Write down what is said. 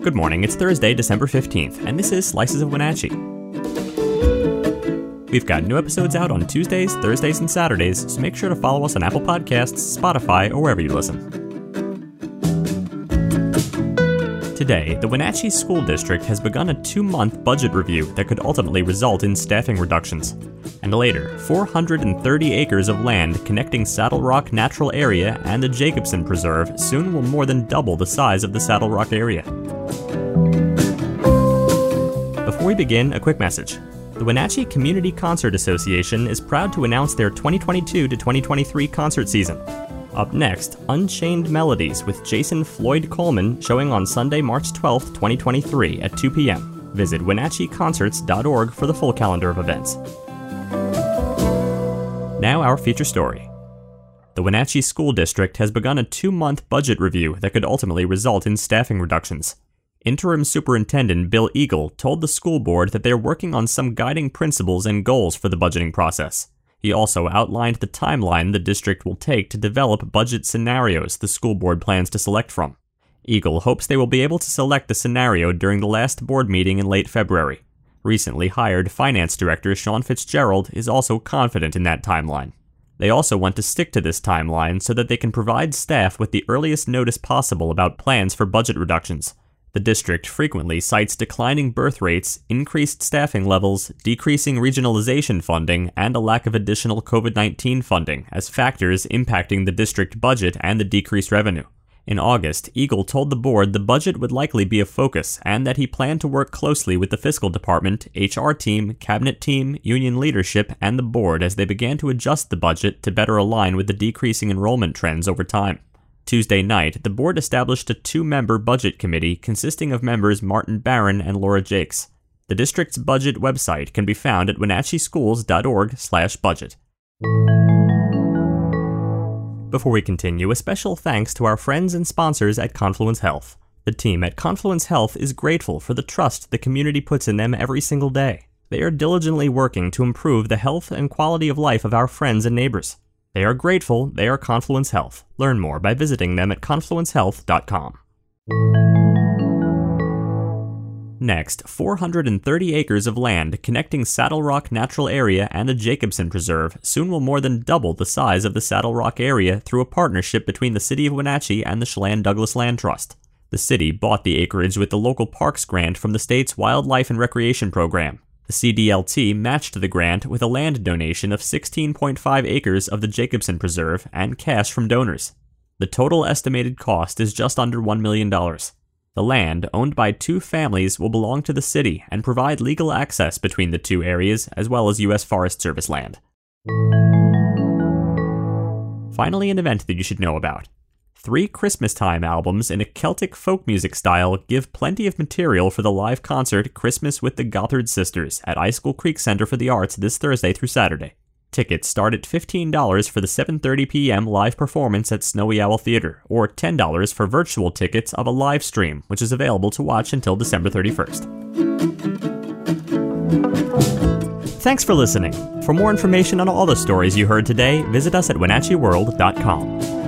Good morning, it's Thursday, December 15th, and this is Slices of Wenatchee. We've got new episodes out on Tuesdays, Thursdays, and Saturdays, so make sure to follow us on Apple Podcasts, Spotify, or wherever you listen. Today, the Wenatchee School District has begun a two month budget review that could ultimately result in staffing reductions. And later, 430 acres of land connecting Saddle Rock Natural Area and the Jacobson Preserve soon will more than double the size of the Saddle Rock area. Before we begin, a quick message. The Wenatchee Community Concert Association is proud to announce their 2022 to 2023 concert season. Up next, Unchained Melodies with Jason Floyd Coleman showing on Sunday, March 12, 2023 at 2 p.m. Visit WenatcheeConcerts.org for the full calendar of events. Now, our feature story. The Wenatchee School District has begun a two month budget review that could ultimately result in staffing reductions. Interim Superintendent Bill Eagle told the school board that they are working on some guiding principles and goals for the budgeting process. He also outlined the timeline the district will take to develop budget scenarios the school board plans to select from. Eagle hopes they will be able to select the scenario during the last board meeting in late February. Recently hired Finance Director Sean Fitzgerald is also confident in that timeline. They also want to stick to this timeline so that they can provide staff with the earliest notice possible about plans for budget reductions. The district frequently cites declining birth rates, increased staffing levels, decreasing regionalization funding, and a lack of additional COVID 19 funding as factors impacting the district budget and the decreased revenue. In August, Eagle told the board the budget would likely be a focus and that he planned to work closely with the fiscal department, HR team, cabinet team, union leadership, and the board as they began to adjust the budget to better align with the decreasing enrollment trends over time. Tuesday night, the board established a two member budget committee consisting of members Martin Barron and Laura Jaecks. The district's budget website can be found at wenatcheeschools.org/budget. Before we continue, a special thanks to our friends and sponsors at Confluence Health. The team at Confluence Health is grateful for the trust the community puts in them every single day. They are diligently working to improve the health and quality of life of our friends and neighbors. They are grateful they are Confluence Health. Learn more by visiting them at confluencehealth.com. Next, 430 acres of land connecting Saddle Rock Natural Area and the Jacobson Preserve soon will more than double the size of the Saddle Rock area through a partnership between the City of Wenatchee and the Chelan Douglas Land Trust. The city bought the acreage with the local parks grant from the state's Wildlife and Recreation Program. The CDLT matched the grant with a land donation of 16.5 acres of the Jacobson Preserve and cash from donors. The total estimated cost is just under $1 million. The land, owned by two families, will belong to the city and provide legal access between the two areas, as well as U.S. Forest Service land. Finally, an event that you should know about. Three Christmas time albums in a Celtic folk music style give plenty of material for the live concert Christmas with the Gothard Sisters at Icicle Creek Center for the Arts this Thursday through Saturday. Tickets start at $15 for the 7:30 p.m. live performance at Snowy Owl Theater or $10 for virtual tickets of a live stream, which is available to watch until December 31st. Thanks for listening. For more information on all the stories you heard today, visit us at wenatcheeworld.com.